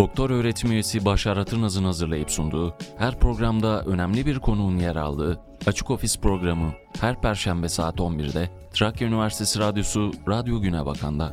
Doktor öğretim üyesi Başar Atırnaz'ın hazırlayıp sunduğu, her programda önemli bir konuğun yer aldığı Açık Ofis programı her Perşembe saat 11'de Trakya Üniversitesi Radyosu Radyo Güne Bakan'da.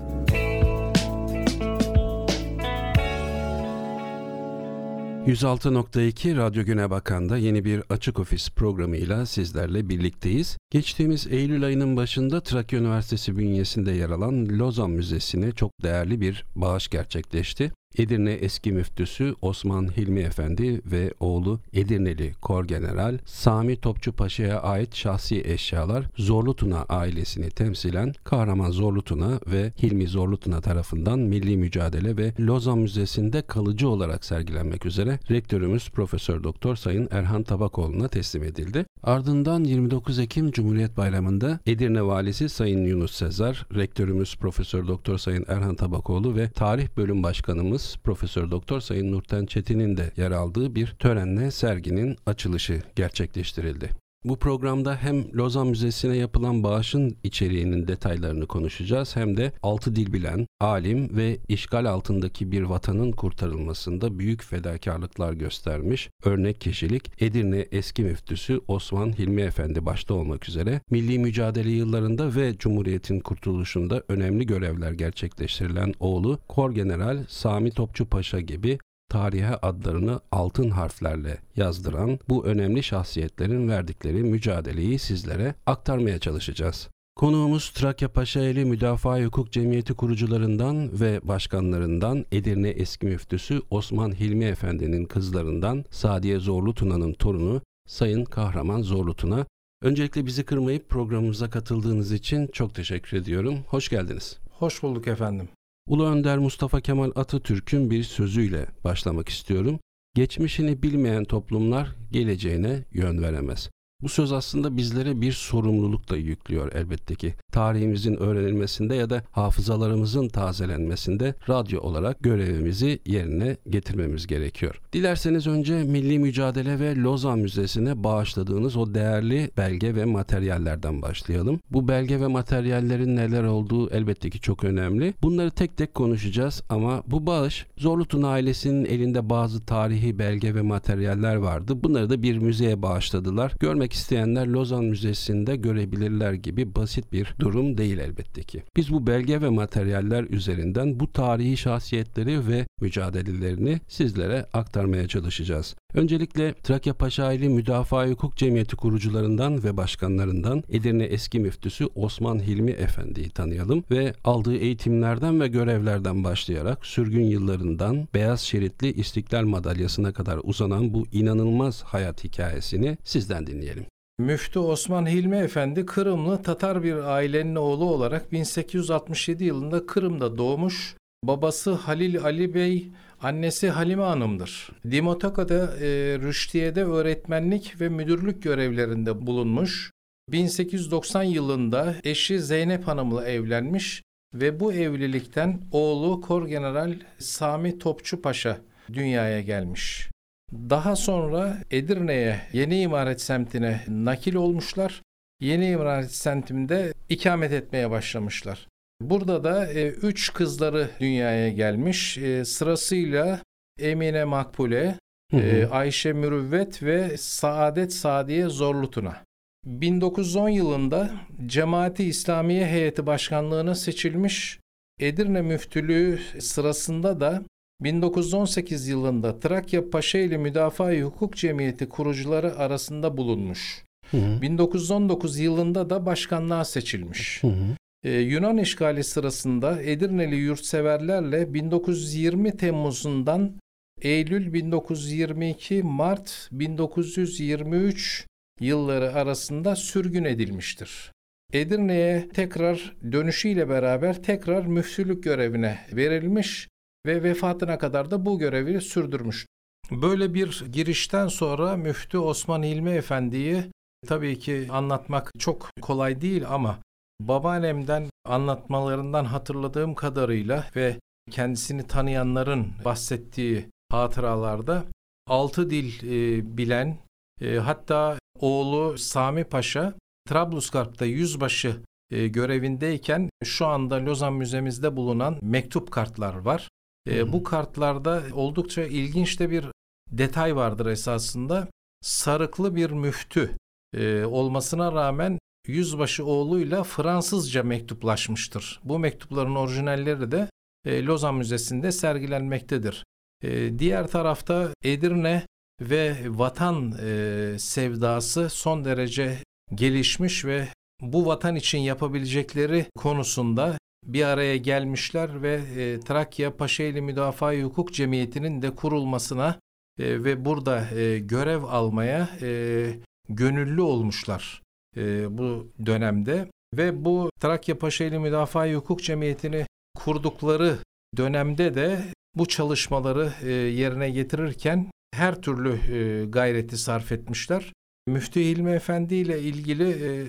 ...106.2 Radyo Güne Bakan'da yeni bir Açık Ofis programıyla sizlerle birlikteyiz. Geçtiğimiz Eylül ayının başında Trakya Üniversitesi bünyesinde yer alan Lozan Müzesi'ne çok değerli bir bağış gerçekleşti. Edirne eski müftüsü Osman Hilmi Efendi ve oğlu Edirneli Korgeneral Sami Topçu Paşa'ya ait şahsi eşyalar Zorlutuna ailesini temsilen Kahraman Zorlutuna ve Hilmi Zorlutuna tarafından milli mücadele ve Lozan Müzesi'nde kalıcı olarak sergilenmek üzere rektörümüz Profesör Doktor Sayın Erhan Tabakoğlu'na teslim edildi. Ardından 29 Ekim Cumhuriyet Bayramı'nda Edirne Valisi Sayın Yunus Sezar, rektörümüz Profesör Doktor Sayın Erhan Tabakoğlu ve Tarih Bölüm Başkanımız Profesör Doktor Sayın Nurten Çetin'in de yer aldığı bir törenle serginin açılışı gerçekleştirildi. Bu programda hem Lozan Müzesi'ne yapılan bağışın içeriğinin detaylarını konuşacağız hem de altı dil bilen, alim ve işgal altındaki bir vatanın kurtarılmasında büyük fedakarlıklar göstermiş örnek kişilik Edirne eski müftüsü Osman Hilmi Efendi başta olmak üzere milli mücadele yıllarında ve Cumhuriyet'in kurtuluşunda önemli görevler gerçekleştirilen oğlu Korgeneral Sami Topçu Paşa gibi tarihe adlarını altın harflerle yazdıran bu önemli şahsiyetlerin verdikleri mücadeleyi sizlere aktarmaya çalışacağız. Konuğumuz Trakya Paşaeli Müdafaa Hukuk Cemiyeti kurucularından ve başkanlarından Edirne eski müftüsü Osman Hilmi Efendi'nin kızlarından Sadiye Zorlu Tuna'nın torunu Sayın Kahraman Zorlu Tuna. Öncelikle bizi kırmayıp programımıza katıldığınız için çok teşekkür ediyorum. Hoş geldiniz. Hoş bulduk efendim. Ulu Önder Mustafa Kemal Atatürk'ün bir sözüyle başlamak istiyorum. Geçmişini bilmeyen toplumlar geleceğine yön veremez. Bu söz aslında bizlere bir sorumluluk da yüklüyor elbette ki. Tarihimizin öğrenilmesinde ya da hafızalarımızın tazelenmesinde radyo olarak görevimizi yerine getirmemiz gerekiyor. Dilerseniz önce Milli Mücadele ve Lozan Müzesi'ne bağışladığınız o değerli belge ve materyallerden başlayalım. Bu belge ve materyallerin neler olduğu elbette ki çok önemli. Bunları tek tek konuşacağız ama bu bağış Zorlutun ailesinin elinde bazı tarihi belge ve materyaller vardı. Bunları da bir müzeye bağışladılar. Görmek görmek isteyenler Lozan Müzesi'nde görebilirler gibi basit bir durum değil elbette ki. Biz bu belge ve materyaller üzerinden bu tarihi şahsiyetleri ve mücadelelerini sizlere aktarmaya çalışacağız. Öncelikle Trakya Paşaili Müdafaa Hukuk Cemiyeti kurucularından ve başkanlarından Edirne eski müftüsü Osman Hilmi Efendi'yi tanıyalım ve aldığı eğitimlerden ve görevlerden başlayarak sürgün yıllarından beyaz şeritli İstiklal Madalyası'na kadar uzanan bu inanılmaz hayat hikayesini sizden dinleyelim. Müftü Osman Hilmi Efendi Kırımlı Tatar bir ailenin oğlu olarak 1867 yılında Kırım'da doğmuş. Babası Halil Ali Bey, annesi Halime Hanım'dır. Dimotoka'da e, Rüştiye'de öğretmenlik ve müdürlük görevlerinde bulunmuş. 1890 yılında eşi Zeynep Hanım'la evlenmiş ve bu evlilikten oğlu Korgeneral Sami Topçu Paşa dünyaya gelmiş. Daha sonra Edirne'ye Yeni İmaret semtine nakil olmuşlar. Yeni İmaret semtinde ikamet etmeye başlamışlar. Burada da e, üç kızları dünyaya gelmiş. E, sırasıyla Emine Makbule, E, Ayşe Mürüvvet ve Saadet Sadiye Zorlutuna. 1910 yılında Cemaati İslamiye Heyeti Başkanlığı'na seçilmiş. Edirne Müftülüğü sırasında da 1918 yılında Trakya Paşaeli Müdafaa Hukuk Cemiyeti kurucuları arasında bulunmuş. Hı hı. 1919 yılında da başkanlığa seçilmiş. Hı hı. Ee, Yunan işgali sırasında Edirneli yurtseverlerle 1920 Temmuz'undan Eylül 1922 Mart 1923 yılları arasında sürgün edilmiştir. Edirne'ye tekrar dönüşüyle beraber tekrar müftülük görevine verilmiş ve vefatına kadar da bu görevi sürdürmüş. Böyle bir girişten sonra Müftü Osman İlmi Efendi'yi tabii ki anlatmak çok kolay değil ama babaannemden anlatmalarından hatırladığım kadarıyla ve kendisini tanıyanların bahsettiği hatıralarda altı dil e, bilen e, hatta oğlu Sami Paşa Trablusgarp'ta yüzbaşı e, görevindeyken şu anda Lozan Müzemizde bulunan mektup kartlar var. E, bu kartlarda oldukça ilginç de bir detay vardır esasında. Sarıklı bir müftü e, olmasına rağmen yüzbaşı oğluyla Fransızca mektuplaşmıştır. Bu mektupların orijinalleri de e, Lozan Müzesi'nde sergilenmektedir. E, diğer tarafta Edirne ve vatan e, sevdası son derece gelişmiş ve bu vatan için yapabilecekleri konusunda bir araya gelmişler ve e, Trakya Paşaeli Müdafaa Hukuk Cemiyeti'nin de kurulmasına e, ve burada e, görev almaya e, gönüllü olmuşlar e, bu dönemde ve bu Trakya Paşaeli Müdafaa Hukuk Cemiyeti'ni kurdukları dönemde de bu çalışmaları e, yerine getirirken her türlü e, gayreti sarf etmişler. Müftü Hilmi Efendi ile ilgili e,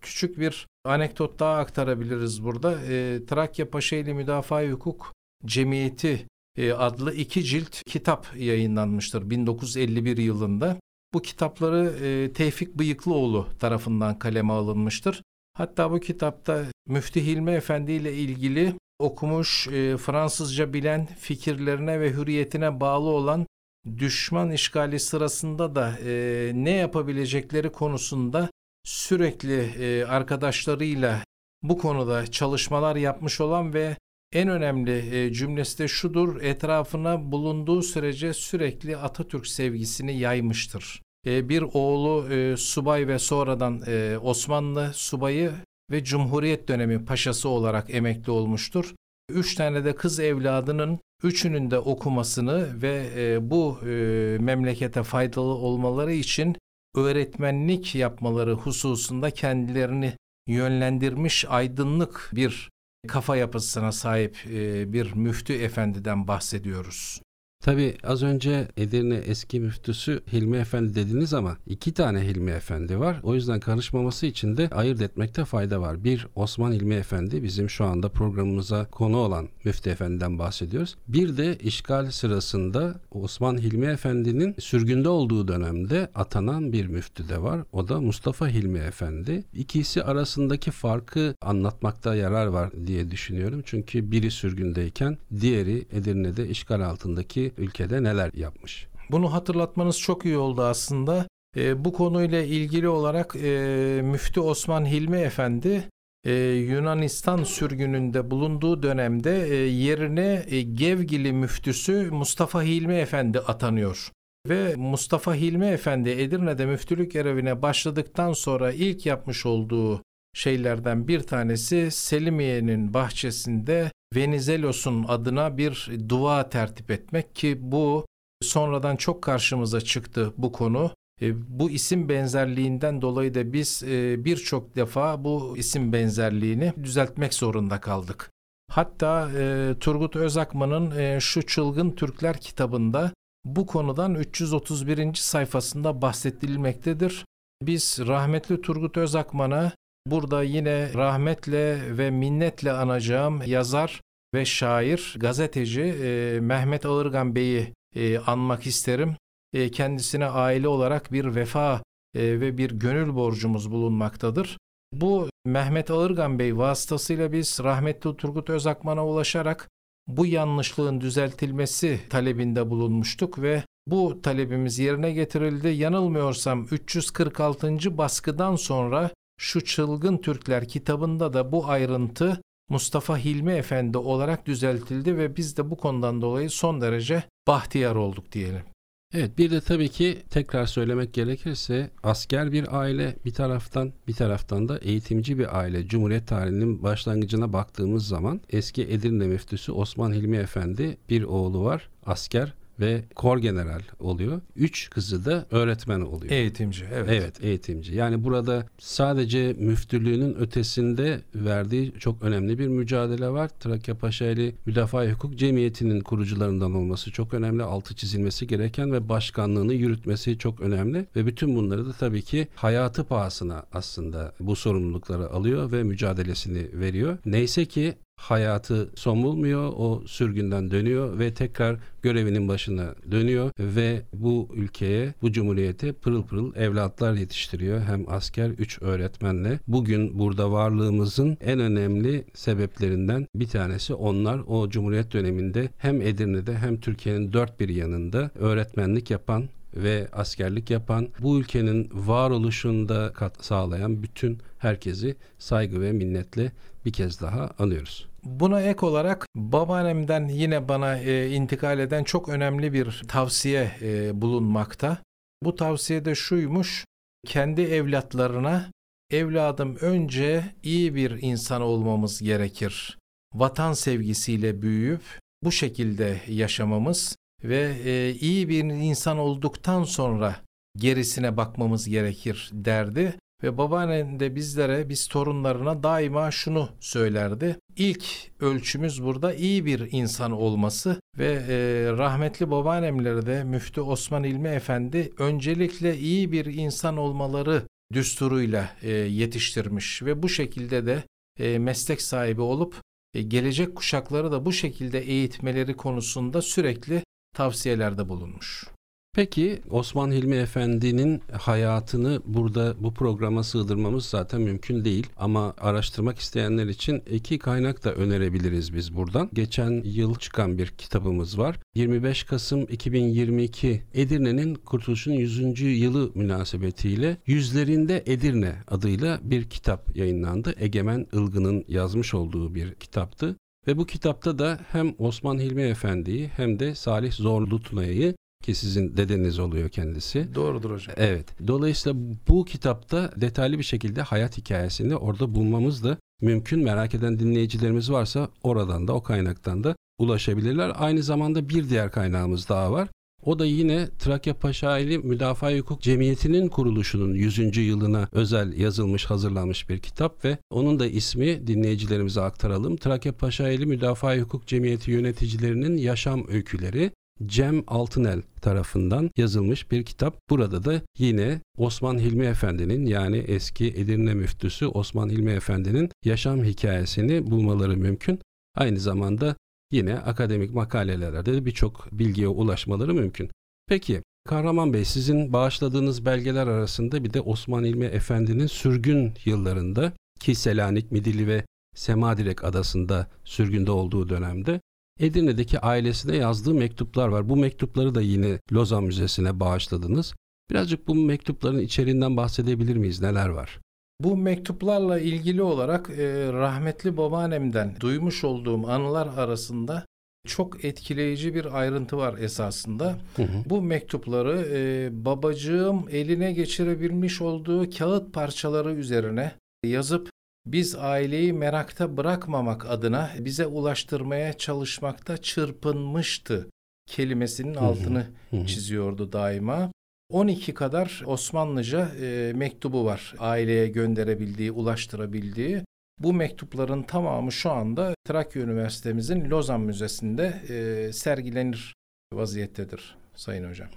küçük bir anekdot daha aktarabiliriz burada. E, Trakya Paşaeli Müdafaa Hukuk Cemiyeti e, adlı iki cilt kitap yayınlanmıştır 1951 yılında. Bu kitapları e, Tevfik Bıyıklıoğlu tarafından kaleme alınmıştır. Hatta bu kitapta Müftü Hilmi Efendi ile ilgili okumuş, e, Fransızca bilen, fikirlerine ve hürriyetine bağlı olan düşman işgali sırasında da e, ne yapabilecekleri konusunda sürekli e, arkadaşlarıyla bu konuda çalışmalar yapmış olan ve en önemli e, cümlesi de şudur, etrafına bulunduğu sürece sürekli Atatürk sevgisini yaymıştır. E, bir oğlu e, subay ve sonradan Osmanlı subayı ve Cumhuriyet dönemi paşası olarak emekli olmuştur. Üç tane de kız evladının üçünün de okumasını ve bu memlekete faydalı olmaları için öğretmenlik yapmaları hususunda kendilerini yönlendirmiş aydınlık bir kafa yapısına sahip e, bir müftü efendiden bahsediyoruz. Tabi az önce Edirne eski müftüsü Hilmi Efendi dediniz ama iki tane Hilmi Efendi var. O yüzden karışmaması için de ayırt etmekte fayda var. Bir Osman Hilmi Efendi bizim şu anda programımıza konu olan Müftü Efendi'den bahsediyoruz. Bir de işgal sırasında Osman Hilmi Efendi'nin sürgünde olduğu dönemde atanan bir müftü de var. O da Mustafa Hilmi Efendi. İkisi arasındaki farkı anlatmakta yarar var diye düşünüyorum. Çünkü biri sürgündeyken diğeri Edirne'de işgal altındaki ülkede neler yapmış. Bunu hatırlatmanız çok iyi oldu aslında. E, bu konuyla ilgili olarak e, Müftü Osman Hilmi Efendi e, Yunanistan sürgününde bulunduğu dönemde e, yerine e, Gevgili müftüsü Mustafa Hilmi Efendi atanıyor. Ve Mustafa Hilmi Efendi Edirne'de müftülük görevine başladıktan sonra ilk yapmış olduğu şeylerden bir tanesi Selimiye'nin bahçesinde Venizelos'un adına bir dua tertip etmek ki bu sonradan çok karşımıza çıktı bu konu. E, bu isim benzerliğinden dolayı da biz e, birçok defa bu isim benzerliğini düzeltmek zorunda kaldık. Hatta e, Turgut Özakman'ın e, şu Çılgın Türkler kitabında bu konudan 331. sayfasında bahsedilmektedir. Biz rahmetli Turgut Özakman'a Burada yine rahmetle ve minnetle anacağım yazar ve şair, gazeteci e, Mehmet Ağırgan Bey'i e, anmak isterim. E, kendisine aile olarak bir vefa e, ve bir gönül borcumuz bulunmaktadır. Bu Mehmet Ağırgan Bey vasıtasıyla biz rahmetli Turgut Özakman'a ulaşarak bu yanlışlığın düzeltilmesi talebinde bulunmuştuk ve bu talebimiz yerine getirildi. Yanılmıyorsam 346. baskıdan sonra şu Çılgın Türkler kitabında da bu ayrıntı Mustafa Hilmi Efendi olarak düzeltildi ve biz de bu konudan dolayı son derece bahtiyar olduk diyelim. Evet bir de tabii ki tekrar söylemek gerekirse asker bir aile bir taraftan bir taraftan da eğitimci bir aile. Cumhuriyet tarihinin başlangıcına baktığımız zaman eski Edirne müftüsü Osman Hilmi Efendi bir oğlu var asker ve kor general oluyor. Üç kızı da öğretmen oluyor. Eğitimci, evet. Evet, eğitimci. Yani burada sadece müftülüğünün ötesinde verdiği çok önemli bir mücadele var. Trakya Paşaeli Müdafaa Hukuk Cemiyeti'nin kurucularından olması çok önemli. Altı çizilmesi gereken ve başkanlığını yürütmesi çok önemli. Ve bütün bunları da tabii ki hayatı pahasına aslında bu sorumlulukları alıyor ve mücadelesini veriyor. Neyse ki hayatı son bulmuyor. O sürgünden dönüyor ve tekrar görevinin başına dönüyor ve bu ülkeye, bu cumhuriyete pırıl pırıl evlatlar yetiştiriyor. Hem asker, üç öğretmenle. Bugün burada varlığımızın en önemli sebeplerinden bir tanesi onlar. O cumhuriyet döneminde hem Edirne'de hem Türkiye'nin dört bir yanında öğretmenlik yapan ve askerlik yapan, bu ülkenin varoluşunda kat sağlayan bütün herkesi saygı ve minnetle bir kez daha anıyoruz. Buna ek olarak babaannemden yine bana e, intikal eden çok önemli bir tavsiye e, bulunmakta. Bu tavsiye de şuymuş, kendi evlatlarına evladım önce iyi bir insan olmamız gerekir. Vatan sevgisiyle büyüyüp bu şekilde yaşamamız ve e, iyi bir insan olduktan sonra gerisine bakmamız gerekir derdi. Ve babaannem de bizlere, biz torunlarına daima şunu söylerdi. İlk ölçümüz burada iyi bir insan olması ve e, rahmetli babaannemleri de Müftü Osman İlmi Efendi öncelikle iyi bir insan olmaları düsturuyla e, yetiştirmiş ve bu şekilde de e, meslek sahibi olup e, gelecek kuşakları da bu şekilde eğitmeleri konusunda sürekli tavsiyelerde bulunmuş. Peki Osman Hilmi Efendi'nin hayatını burada bu programa sığdırmamız zaten mümkün değil ama araştırmak isteyenler için iki kaynak da önerebiliriz biz buradan. Geçen yıl çıkan bir kitabımız var. 25 Kasım 2022 Edirne'nin Kurtuluş'un 100. yılı münasebetiyle Yüzlerinde Edirne adıyla bir kitap yayınlandı. Egemen Ilgın'ın yazmış olduğu bir kitaptı. Ve bu kitapta da hem Osman Hilmi Efendi'yi hem de Salih Zorlu Tuna'yı ki sizin dedeniz oluyor kendisi. Doğrudur hocam. Evet. Dolayısıyla bu kitapta detaylı bir şekilde hayat hikayesini orada bulmamız da mümkün. Merak eden dinleyicilerimiz varsa oradan da o kaynaktan da ulaşabilirler. Aynı zamanda bir diğer kaynağımız daha var. O da yine Trakya Paşaeli Müdafaa Hukuk Cemiyeti'nin kuruluşunun 100. yılına özel yazılmış, hazırlanmış bir kitap ve onun da ismi dinleyicilerimize aktaralım. Trakya Paşaeli Müdafaa Hukuk Cemiyeti yöneticilerinin yaşam öyküleri. Cem Altınel tarafından yazılmış bir kitap. Burada da yine Osman Hilmi Efendi'nin yani eski Edirne müftüsü Osman Hilmi Efendi'nin yaşam hikayesini bulmaları mümkün. Aynı zamanda yine akademik makalelerde de birçok bilgiye ulaşmaları mümkün. Peki Kahraman Bey sizin bağışladığınız belgeler arasında bir de Osman İlmi Efendi'nin sürgün yıllarında ki Selanik, Midilli ve Semadirek adasında sürgünde olduğu dönemde Edirne'deki ailesine yazdığı mektuplar var. Bu mektupları da yine Lozan Müzesi'ne bağışladınız. Birazcık bu mektupların içeriğinden bahsedebilir miyiz? Neler var? Bu mektuplarla ilgili olarak e, rahmetli babaannemden duymuş olduğum anılar arasında çok etkileyici bir ayrıntı var esasında. Hı hı. Bu mektupları e, babacığım eline geçirebilmiş olduğu kağıt parçaları üzerine yazıp biz aileyi merakta bırakmamak adına bize ulaştırmaya çalışmakta çırpınmıştı kelimesinin altını çiziyordu daima. 12 kadar Osmanlıca e, mektubu var aileye gönderebildiği, ulaştırabildiği. Bu mektupların tamamı şu anda Trakya Üniversitemizin Lozan Müzesi'nde e, sergilenir vaziyettedir Sayın Hocam.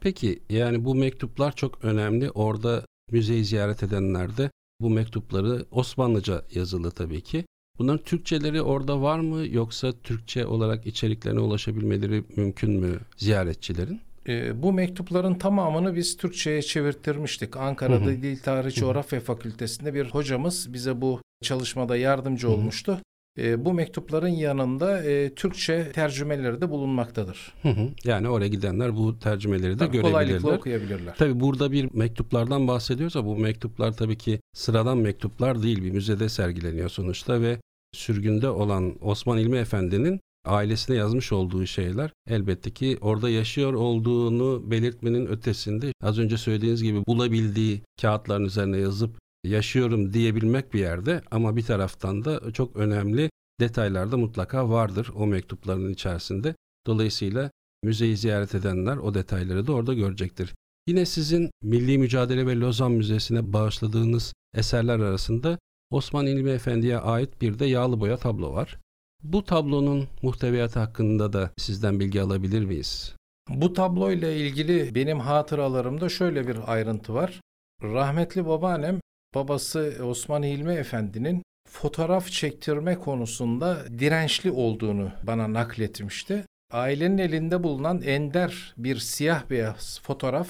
Peki yani bu mektuplar çok önemli. Orada müzeyi ziyaret edenler de bu mektupları Osmanlıca yazılı tabii ki. Bunların Türkçeleri orada var mı yoksa Türkçe olarak içeriklerine ulaşabilmeleri mümkün mü ziyaretçilerin? E, bu mektupların tamamını biz Türkçe'ye çevirttirmiştik. Ankara'da hı hı. Dil Tarih Coğrafya Fakültesinde bir hocamız bize bu çalışmada yardımcı hı hı. olmuştu. E, bu mektupların yanında e, Türkçe tercümeleri de bulunmaktadır. Hı hı. Yani oraya gidenler bu tercümeleri de tabii görebilirler. Kolaylıkla okuyabilirler. Tabii burada bir mektuplardan bahsediyoruz ama bu mektuplar tabii ki sıradan mektuplar değil. Bir müzede sergileniyor sonuçta ve sürgünde olan Osman İlmi Efendi'nin ailesine yazmış olduğu şeyler elbette ki orada yaşıyor olduğunu belirtmenin ötesinde az önce söylediğiniz gibi bulabildiği kağıtların üzerine yazıp yaşıyorum diyebilmek bir yerde ama bir taraftan da çok önemli detaylar da mutlaka vardır o mektupların içerisinde. Dolayısıyla müzeyi ziyaret edenler o detayları da orada görecektir. Yine sizin Milli Mücadele ve Lozan Müzesi'ne bağışladığınız eserler arasında Osman İlmi Efendi'ye ait bir de yağlı boya tablo var. Bu tablonun muhteviyatı hakkında da sizden bilgi alabilir miyiz? Bu tabloyla ilgili benim hatıralarımda şöyle bir ayrıntı var. Rahmetli babaannem babası Osman Hilmi Efendi'nin fotoğraf çektirme konusunda dirençli olduğunu bana nakletmişti. Ailenin elinde bulunan ender bir siyah beyaz fotoğraf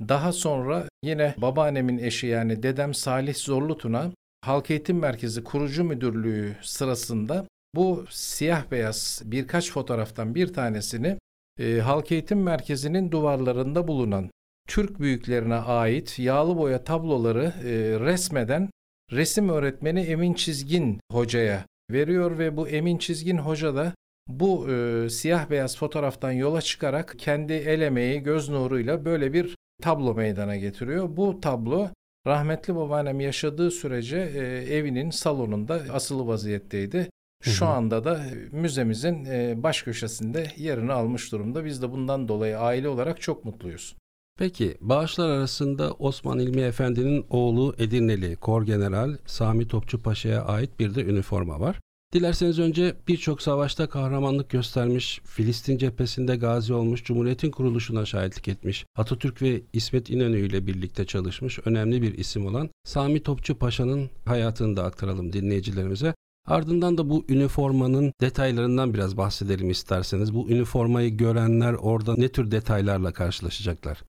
daha sonra yine babaannemin eşi yani dedem Salih Zorlutuna Halk Eğitim Merkezi kurucu müdürlüğü sırasında bu siyah beyaz birkaç fotoğraftan bir tanesini e, Halk Eğitim Merkezi'nin duvarlarında bulunan Türk büyüklerine ait yağlı boya tabloları e, resmeden resim öğretmeni Emin Çizgin hocaya veriyor ve bu Emin Çizgin hoca da bu e, siyah beyaz fotoğraftan yola çıkarak kendi el emeği, göz nuruyla böyle bir tablo meydana getiriyor. Bu tablo rahmetli babaannem yaşadığı sürece e, evinin salonunda asılı vaziyetteydi. Şu anda da müzemizin e, baş köşesinde yerini almış durumda. Biz de bundan dolayı aile olarak çok mutluyuz. Peki bağışlar arasında Osman İlmi Efendi'nin oğlu Edirneli Korgeneral Sami Topçu Paşa'ya ait bir de üniforma var. Dilerseniz önce birçok savaşta kahramanlık göstermiş, Filistin cephesinde gazi olmuş, Cumhuriyet'in kuruluşuna şahitlik etmiş, Atatürk ve İsmet İnönü ile birlikte çalışmış önemli bir isim olan Sami Topçu Paşa'nın hayatını da aktaralım dinleyicilerimize. Ardından da bu üniformanın detaylarından biraz bahsedelim isterseniz. Bu üniformayı görenler orada ne tür detaylarla karşılaşacaklar?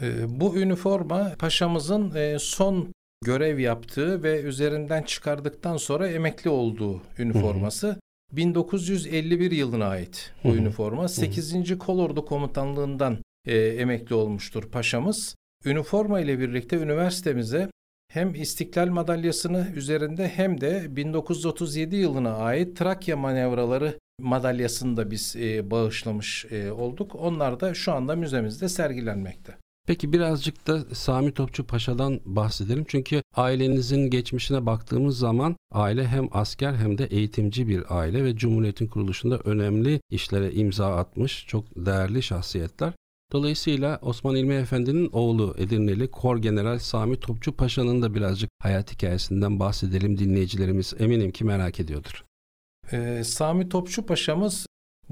Ee, bu üniforma paşamızın e, son görev yaptığı ve üzerinden çıkardıktan sonra emekli olduğu üniforması. Hı hı. 1951 yılına ait bu hı hı. üniforma. 8. Hı hı. Kolordu Komutanlığından e, emekli olmuştur paşamız. Üniforma ile birlikte üniversitemize hem İstiklal Madalyası'nı üzerinde hem de 1937 yılına ait Trakya manevraları madalyasını da biz e, bağışlamış e, olduk. Onlar da şu anda müzemizde sergilenmekte. Peki birazcık da Sami Topçu Paşa'dan bahsedelim. Çünkü ailenizin geçmişine baktığımız zaman aile hem asker hem de eğitimci bir aile ve Cumhuriyet'in kuruluşunda önemli işlere imza atmış çok değerli şahsiyetler. Dolayısıyla Osman İlmi Efendi'nin oğlu Edirneli Kor General Sami Topçu Paşa'nın da birazcık hayat hikayesinden bahsedelim dinleyicilerimiz eminim ki merak ediyordur. Ee, Sami Topçu Paşa'mız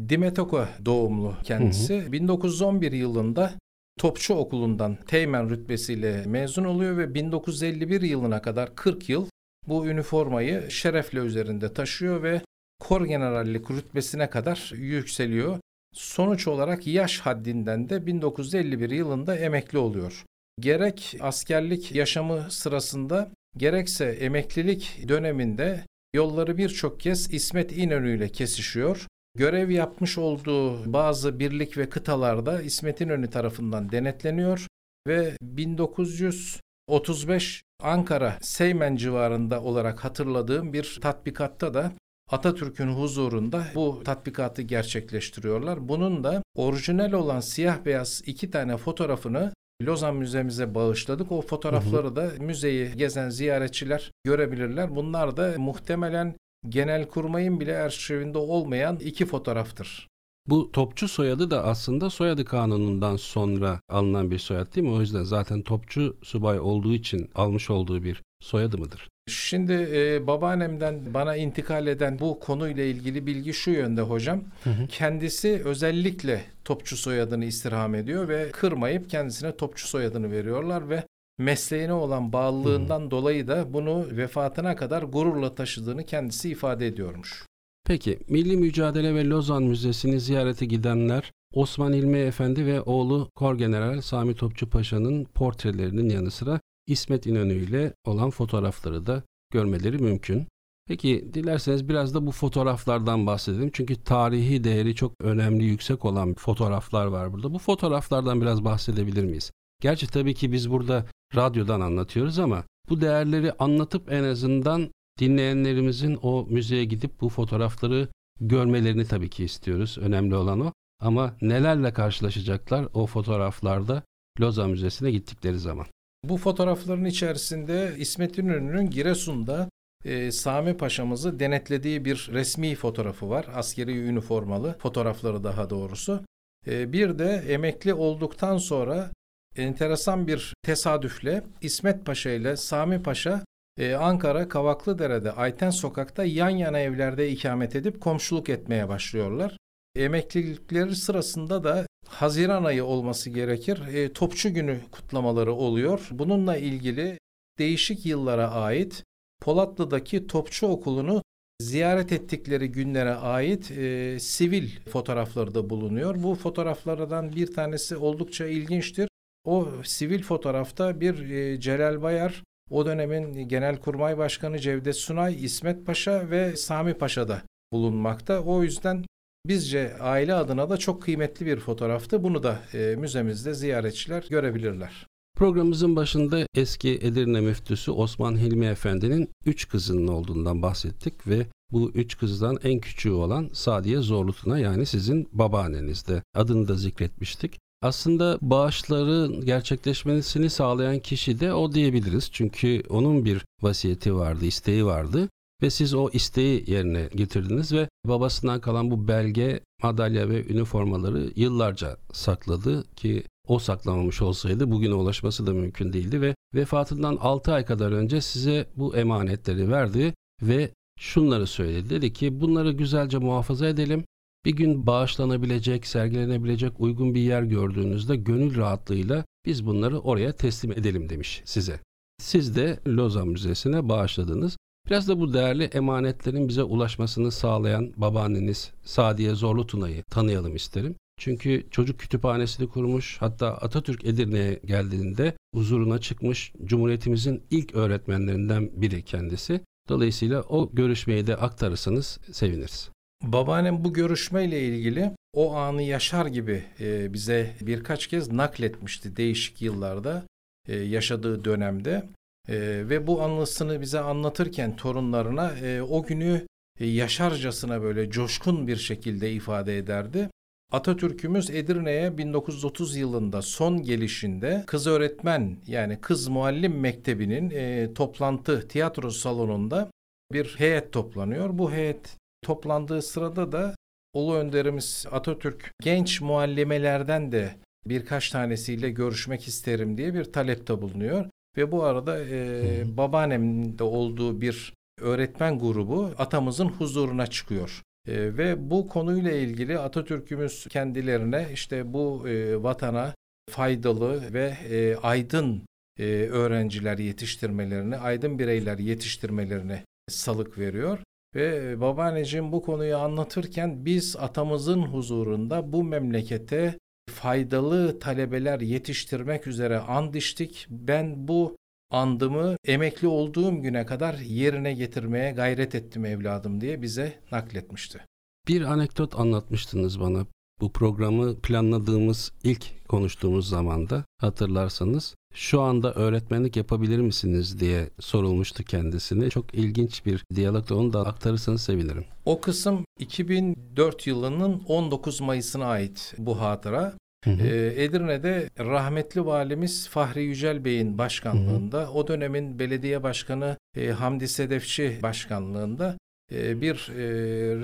Dimetok'a doğumlu kendisi. Hı hı. 1911 yılında Topçu Okulu'ndan teğmen rütbesiyle mezun oluyor ve 1951 yılına kadar 40 yıl bu üniformayı şerefle üzerinde taşıyor ve kor generallik rütbesine kadar yükseliyor. Sonuç olarak yaş haddinden de 1951 yılında emekli oluyor. Gerek askerlik yaşamı sırasında gerekse emeklilik döneminde yolları birçok kez İsmet İnönü ile kesişiyor. Görev yapmış olduğu bazı birlik ve kıtalarda İsmet İnönü tarafından denetleniyor ve 1935 Ankara Seymen civarında olarak hatırladığım bir tatbikatta da Atatürk'ün huzurunda bu tatbikatı gerçekleştiriyorlar. Bunun da orijinal olan siyah beyaz iki tane fotoğrafını Lozan Müzemize bağışladık. O fotoğrafları hı hı. da müzeyi gezen ziyaretçiler görebilirler. Bunlar da muhtemelen Genelkurmay'ın bile arşivinde olmayan iki fotoğraftır. Bu topçu soyadı da aslında soyadı kanunundan sonra alınan bir soyad değil mi? O yüzden zaten topçu subay olduğu için almış olduğu bir soyadı mıdır? Şimdi e, babaannemden bana intikal eden bu konuyla ilgili bilgi şu yönde hocam. Hı hı. Kendisi özellikle topçu soyadını istirham ediyor ve kırmayıp kendisine topçu soyadını veriyorlar ve mesleğine olan bağlılığından hmm. dolayı da bunu vefatına kadar gururla taşıdığını kendisi ifade ediyormuş. Peki Milli Mücadele ve Lozan Müzesi'ni ziyarete gidenler Osman İlmi Efendi ve oğlu Korgeneral Sami Topçu Paşa'nın portrelerinin yanı sıra İsmet İnönü ile olan fotoğrafları da görmeleri mümkün. Peki dilerseniz biraz da bu fotoğraflardan bahsedelim. Çünkü tarihi değeri çok önemli, yüksek olan fotoğraflar var burada. Bu fotoğraflardan biraz bahsedebilir miyiz? Gerçi tabii ki biz burada radyodan anlatıyoruz ama bu değerleri anlatıp en azından dinleyenlerimizin o müzeye gidip bu fotoğrafları görmelerini tabii ki istiyoruz. Önemli olan o. Ama nelerle karşılaşacaklar o fotoğraflarda Loza Müzesi'ne gittikleri zaman? Bu fotoğrafların içerisinde İsmet İnönü'nün Giresun'da e, Sami Paşa'mızı denetlediği bir resmi fotoğrafı var. Askeri üniformalı fotoğrafları daha doğrusu. E, bir de emekli olduktan sonra enteresan bir tesadüfle İsmet Paşa ile Sami Paşa e, Ankara Kavaklıdere'de Ayten Sokak'ta yan yana evlerde ikamet edip komşuluk etmeye başlıyorlar. Emeklilikleri sırasında da Haziran ayı olması gerekir. E, Topçu Günü kutlamaları oluyor. Bununla ilgili değişik yıllara ait Polatlı'daki Topçu Okulu'nu ziyaret ettikleri günlere ait e, sivil fotoğrafları da bulunuyor. Bu fotoğraflardan bir tanesi oldukça ilginçtir. O sivil fotoğrafta bir e, Celal Bayar, o dönemin Genelkurmay Başkanı Cevdet Sunay, İsmet Paşa ve Sami Paşa da bulunmakta. O yüzden bizce aile adına da çok kıymetli bir fotoğraftı. Bunu da e, müzemizde ziyaretçiler görebilirler. Programımızın başında eski Edirne müftüsü Osman Hilmi Efendi'nin üç kızının olduğundan bahsettik ve bu üç kızdan en küçüğü olan Sadiye Zorlutuna yani sizin babaannenizde adını da zikretmiştik. Aslında bağışları gerçekleşmesini sağlayan kişi de o diyebiliriz. Çünkü onun bir vasiyeti vardı, isteği vardı ve siz o isteği yerine getirdiniz ve babasından kalan bu belge, madalya ve üniformaları yıllarca sakladı ki o saklamamış olsaydı bugüne ulaşması da mümkün değildi ve vefatından 6 ay kadar önce size bu emanetleri verdi ve şunları söyledi. Dedi ki bunları güzelce muhafaza edelim. Bir gün bağışlanabilecek, sergilenebilecek uygun bir yer gördüğünüzde gönül rahatlığıyla biz bunları oraya teslim edelim demiş size. Siz de Lozan Müzesi'ne bağışladınız. Biraz da bu değerli emanetlerin bize ulaşmasını sağlayan babaanneniz Sadiye Zorlu Tuna'yı tanıyalım isterim. Çünkü çocuk kütüphanesini kurmuş hatta Atatürk Edirne'ye geldiğinde huzuruna çıkmış Cumhuriyetimizin ilk öğretmenlerinden biri kendisi. Dolayısıyla o görüşmeyi de aktarırsanız seviniriz. Babaannem bu görüşmeyle ilgili o anı yaşar gibi e, bize birkaç kez nakletmişti değişik yıllarda e, yaşadığı dönemde. E, ve bu anısını bize anlatırken torunlarına e, o günü e, yaşarcasına böyle coşkun bir şekilde ifade ederdi. Atatürk'ümüz Edirne'ye 1930 yılında son gelişinde kız öğretmen yani kız muallim mektebinin e, toplantı tiyatro salonunda bir heyet toplanıyor. Bu heyet toplandığı sırada da Ulu Önderimiz Atatürk genç muallimelerden de birkaç tanesiyle görüşmek isterim diye bir talepte bulunuyor. Ve bu arada e, babaannemin de olduğu bir öğretmen grubu atamızın huzuruna çıkıyor. E, ve bu konuyla ilgili Atatürk'ümüz kendilerine işte bu e, vatana faydalı ve e, aydın e, öğrenciler yetiştirmelerini, aydın bireyler yetiştirmelerini salık veriyor. Ve babaanneciğim bu konuyu anlatırken biz atamızın huzurunda bu memlekete faydalı talebeler yetiştirmek üzere and içtik. Ben bu andımı emekli olduğum güne kadar yerine getirmeye gayret ettim evladım diye bize nakletmişti. Bir anekdot anlatmıştınız bana bu programı planladığımız ilk konuştuğumuz zamanda hatırlarsanız şu anda öğretmenlik yapabilir misiniz diye sorulmuştu kendisine. Çok ilginç bir diyalogda onu da aktarırsanız sevinirim. O kısım 2004 yılının 19 Mayıs'ına ait bu hatıra. Hı hı. Ee, Edirne'de rahmetli valimiz Fahri Yücel Bey'in başkanlığında, hı hı. o dönemin belediye başkanı e, Hamdi Sedefçi başkanlığında bir e,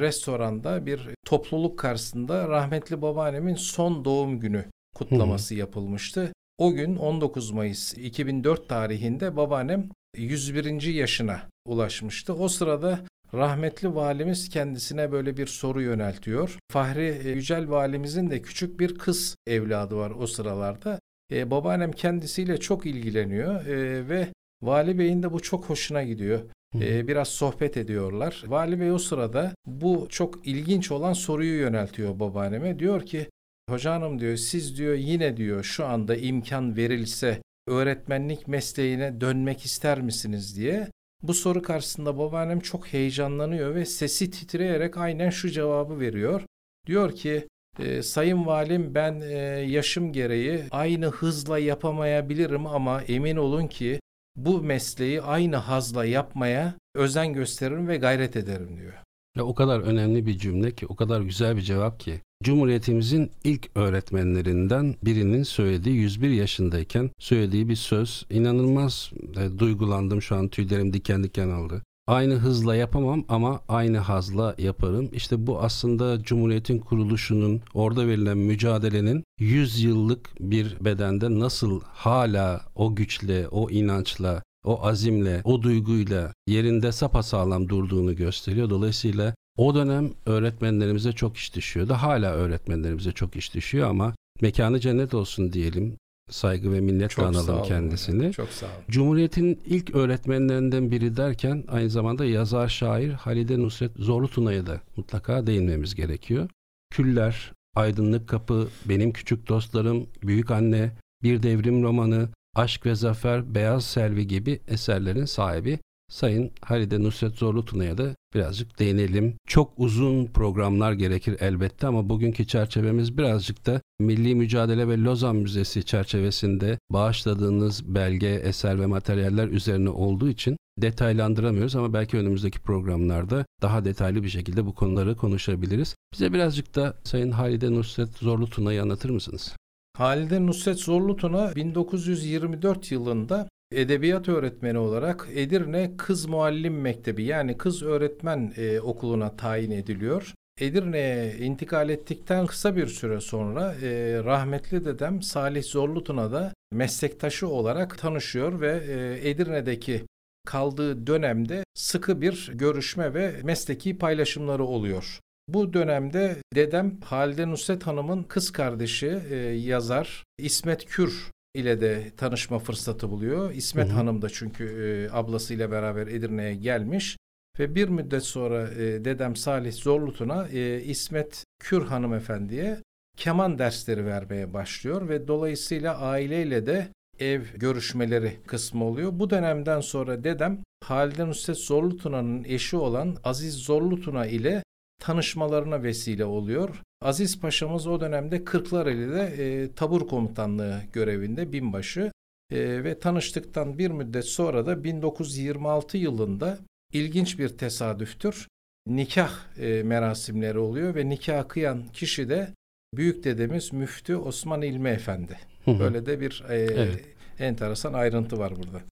restoranda bir topluluk karşısında rahmetli babaannemin son doğum günü kutlaması hı hı. yapılmıştı. O gün 19 Mayıs 2004 tarihinde babaannem 101. yaşına ulaşmıştı. O sırada Rahmetli valimiz kendisine böyle bir soru yöneltiyor. Fahri e, Yücel valimizin de küçük bir kız evladı var o sıralarda. E, babaannem kendisiyle çok ilgileniyor e, ve Vali Bey'in de bu çok hoşuna gidiyor. E, biraz sohbet ediyorlar. Vali Bey o sırada bu çok ilginç olan soruyu yöneltiyor babaanneme. Diyor ki Hoca hanım diyor siz diyor yine diyor şu anda imkan verilse öğretmenlik mesleğine dönmek ister misiniz diye bu soru karşısında babaannem çok heyecanlanıyor ve sesi titreyerek aynen şu cevabı veriyor. Diyor ki e, Sayın Valim ben e, yaşım gereği aynı hızla yapamayabilirim ama emin olun ki bu mesleği aynı hazla yapmaya özen gösteririm ve gayret ederim diyor. Ya o kadar önemli bir cümle ki, o kadar güzel bir cevap ki. Cumhuriyetimizin ilk öğretmenlerinden birinin söylediği 101 yaşındayken söylediği bir söz inanılmaz e, duygulandım şu an tüylerim diken diken oldu. Aynı hızla yapamam ama aynı hazla yaparım. İşte bu aslında Cumhuriyet'in kuruluşunun, orada verilen mücadelenin 100 yıllık bir bedende nasıl hala o güçle, o inançla, o azimle, o duyguyla yerinde sapasağlam durduğunu gösteriyor. Dolayısıyla o dönem öğretmenlerimize çok iş düşüyordu. Hala öğretmenlerimize çok iş düşüyor ama mekanı cennet olsun diyelim. Saygı ve minnetle Çok analım kendisini. hocam, Çok sağ olun. Cumhuriyet'in ilk öğretmenlerinden biri derken aynı zamanda yazar şair Halide Nusret Zorlu Tuna'ya da mutlaka değinmemiz gerekiyor. Küller, Aydınlık Kapı, Benim Küçük Dostlarım, Büyük Anne, Bir Devrim Romanı, Aşk ve Zafer, Beyaz Selvi gibi eserlerin sahibi Sayın Halide Nusret Zorlu Tuna'ya da birazcık değinelim. Çok uzun programlar gerekir elbette ama bugünkü çerçevemiz birazcık da Milli Mücadele ve Lozan Müzesi çerçevesinde bağışladığınız belge, eser ve materyaller üzerine olduğu için detaylandıramıyoruz ama belki önümüzdeki programlarda daha detaylı bir şekilde bu konuları konuşabiliriz. Bize birazcık da Sayın Halide Nusret Zorlu Tuna'yı anlatır mısınız? Halide Nusret Zorlutuna 1924 yılında edebiyat öğretmeni olarak Edirne Kız Muallim Mektebi yani kız öğretmen e, okuluna tayin ediliyor. Edirne'ye intikal ettikten kısa bir süre sonra e, rahmetli dedem Salih Zorlutuna da meslektaşı olarak tanışıyor ve e, Edirne'deki kaldığı dönemde sıkı bir görüşme ve mesleki paylaşımları oluyor. Bu dönemde dedem Halide Nusret Hanım'ın kız kardeşi e, yazar İsmet Kür ile de tanışma fırsatı buluyor. İsmet Hı hı. Hanım da çünkü e, ablasıyla beraber Edirne'ye gelmiş ve bir müddet sonra e, dedem Salih Zorlutun'a e, İsmet Kür hanımefendiye keman dersleri vermeye başlıyor ve dolayısıyla aileyle de ev görüşmeleri kısmı oluyor. Bu dönemden sonra dedem Halide Nusret Zorlutuna'nın eşi olan Aziz Zorlutuna ile tanışmalarına vesile oluyor. Aziz Paşa'mız o dönemde Kırklareli'de e, tabur komutanlığı görevinde binbaşı E, ve tanıştıktan bir müddet sonra da 1926 yılında ilginç bir tesadüftür. Nikah e, merasimleri oluyor ve nikah kıyan kişi de büyük dedemiz Müftü Osman İlmi Efendi. Hı hı. Böyle de bir e, Evet. enteresan ayrıntı var burada.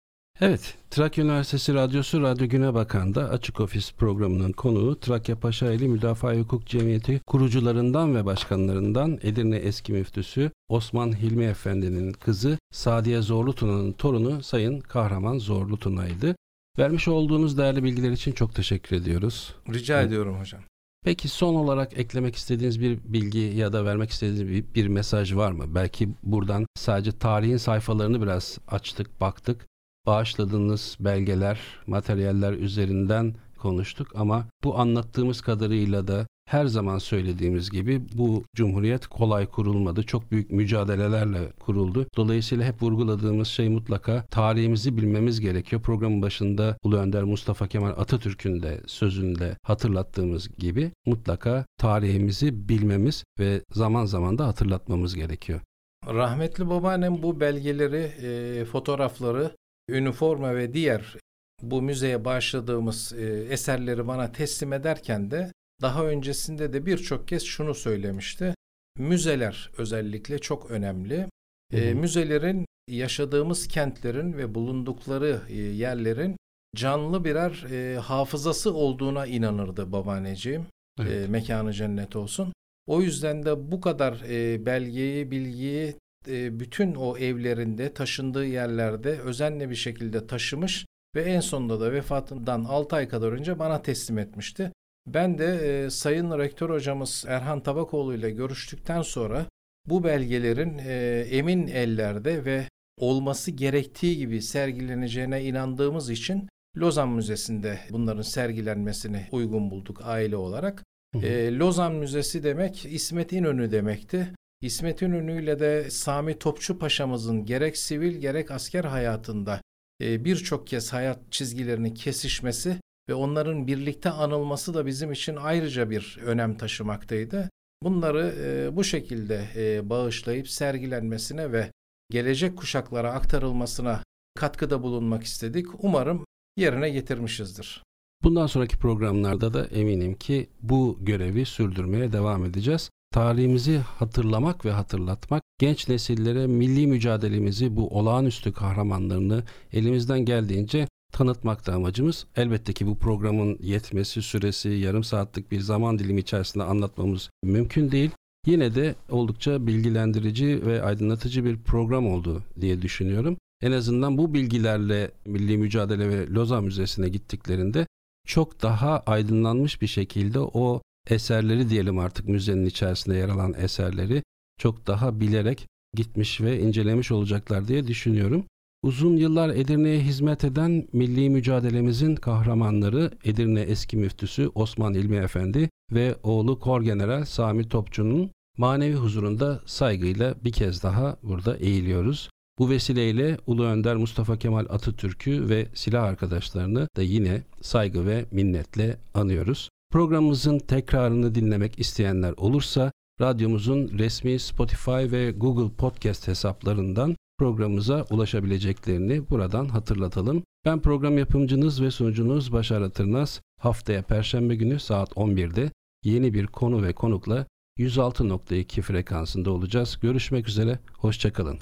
Evet, Trakya Üniversitesi Radyosu Radyo Güne Bakan'da Açık Ofis programının konuğu Trakya Paşaeli Müdafaa Hukuk Cemiyeti kurucularından ve başkanlarından Edirne eski müftüsü Osman Hilmi Efendi'nin kızı Sadiye Zorlutuna'nın torunu Sayın Kahraman Zorlutuna'ydı. Vermiş olduğunuz değerli bilgiler için çok teşekkür ediyoruz. Rica Hı. ediyorum hocam. Peki son olarak eklemek istediğiniz bir bilgi ya da vermek istediğiniz bir, bir mesaj var mı? Belki buradan sadece tarihin sayfalarını biraz açtık, baktık. Bağışladığınız belgeler, materyaller üzerinden konuştuk ama bu anlattığımız kadarıyla da her zaman söylediğimiz gibi bu cumhuriyet kolay kurulmadı. Çok büyük mücadelelerle kuruldu. Dolayısıyla hep vurguladığımız şey mutlaka tarihimizi bilmemiz gerekiyor. Programın başında Ulu Önder Mustafa Kemal Atatürk'ün de sözünde hatırlattığımız gibi mutlaka tarihimizi bilmemiz ve zaman zaman da hatırlatmamız gerekiyor. Rahmetli babaannem bu belgeleri, e, fotoğrafları, üniforma ve diğer bu müzeye bağışladığımız e, eserleri bana teslim ederken de daha öncesinde de birçok kez şunu söylemişti. Müzeler özellikle çok önemli. E, Hı müzelerin yaşadığımız kentlerin ve bulundukları e, yerlerin canlı birer e, hafızası olduğuna inanırdı babaanneciğim. Evet. E, mekanı cennet olsun. O yüzden de bu kadar e, belgeyi, bilgiyi e, bütün o evlerinde, taşındığı yerlerde özenle bir şekilde taşımış ve en sonunda da vefatından 6 ay kadar önce bana teslim etmişti. Ben de e, Sayın Rektör Hocamız Erhan Tabakoğlu ile görüştükten sonra bu belgelerin e, emin ellerde ve olması gerektiği gibi sergileneceğine inandığımız için Lozan Müzesi'nde bunların sergilenmesini uygun bulduk aile olarak. Hı hı. E, Lozan Müzesi demek İsmet İnönü demekti. İsmet İnönü ile de Sami Topçu Paşa'mızın gerek sivil gerek asker hayatında e, birçok kez hayat çizgilerinin kesişmesi ve onların birlikte anılması da bizim için ayrıca bir önem taşımaktaydı. Bunları e, bu şekilde e, bağışlayıp sergilenmesine ve gelecek kuşaklara aktarılmasına katkıda bulunmak istedik. Umarım yerine getirmişizdir. Bundan sonraki programlarda da eminim ki bu görevi sürdürmeye devam edeceğiz. Tarihimizi hatırlamak ve hatırlatmak, genç nesillere milli mücadelemizi, bu olağanüstü kahramanlarını elimizden geldiğince tanıtmak da amacımız. Elbette ki bu programın yetmesi süresi yarım saatlik bir zaman dilimi içerisinde anlatmamız mümkün değil. Yine de oldukça bilgilendirici ve aydınlatıcı bir program oldu diye düşünüyorum. En azından bu bilgilerle Milli Mücadele ve Lozan Müzesi'ne gittiklerinde çok daha aydınlanmış bir şekilde o eserleri diyelim artık müzenin içerisinde yer alan eserleri çok daha bilerek gitmiş ve incelemiş olacaklar diye düşünüyorum. Uzun yıllar Edirne'ye hizmet eden milli mücadelemizin kahramanları Edirne eski müftüsü Osman İlmi Efendi ve oğlu Korgeneral Sami Topçu'nun manevi huzurunda saygıyla bir kez daha burada eğiliyoruz. Bu vesileyle Ulu Önder Mustafa Kemal Atatürk'ü ve silah arkadaşlarını da yine saygı ve minnetle anıyoruz. Programımızın tekrarını dinlemek isteyenler olursa radyomuzun resmi Spotify ve Google Podcast hesaplarından programımıza ulaşabileceklerini buradan hatırlatalım. Ben program yapımcınız ve sunucunuz Başar Atırnaz. Haftaya Perşembe günü saat 11'de yeni bir konu ve konukla 106.2 frekansında olacağız. Görüşmek üzere, hoşçakalın.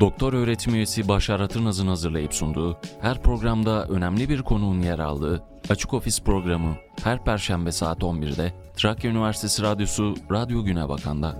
Doktor öğretim üyesi Başar Atırnaz'ın hazırlayıp sunduğu, her programda önemli bir konuğun yer aldığı Açık Ofis programı her Perşembe saat 11'de Trakya Üniversitesi Radyosu Radyo Güne Bakan'da.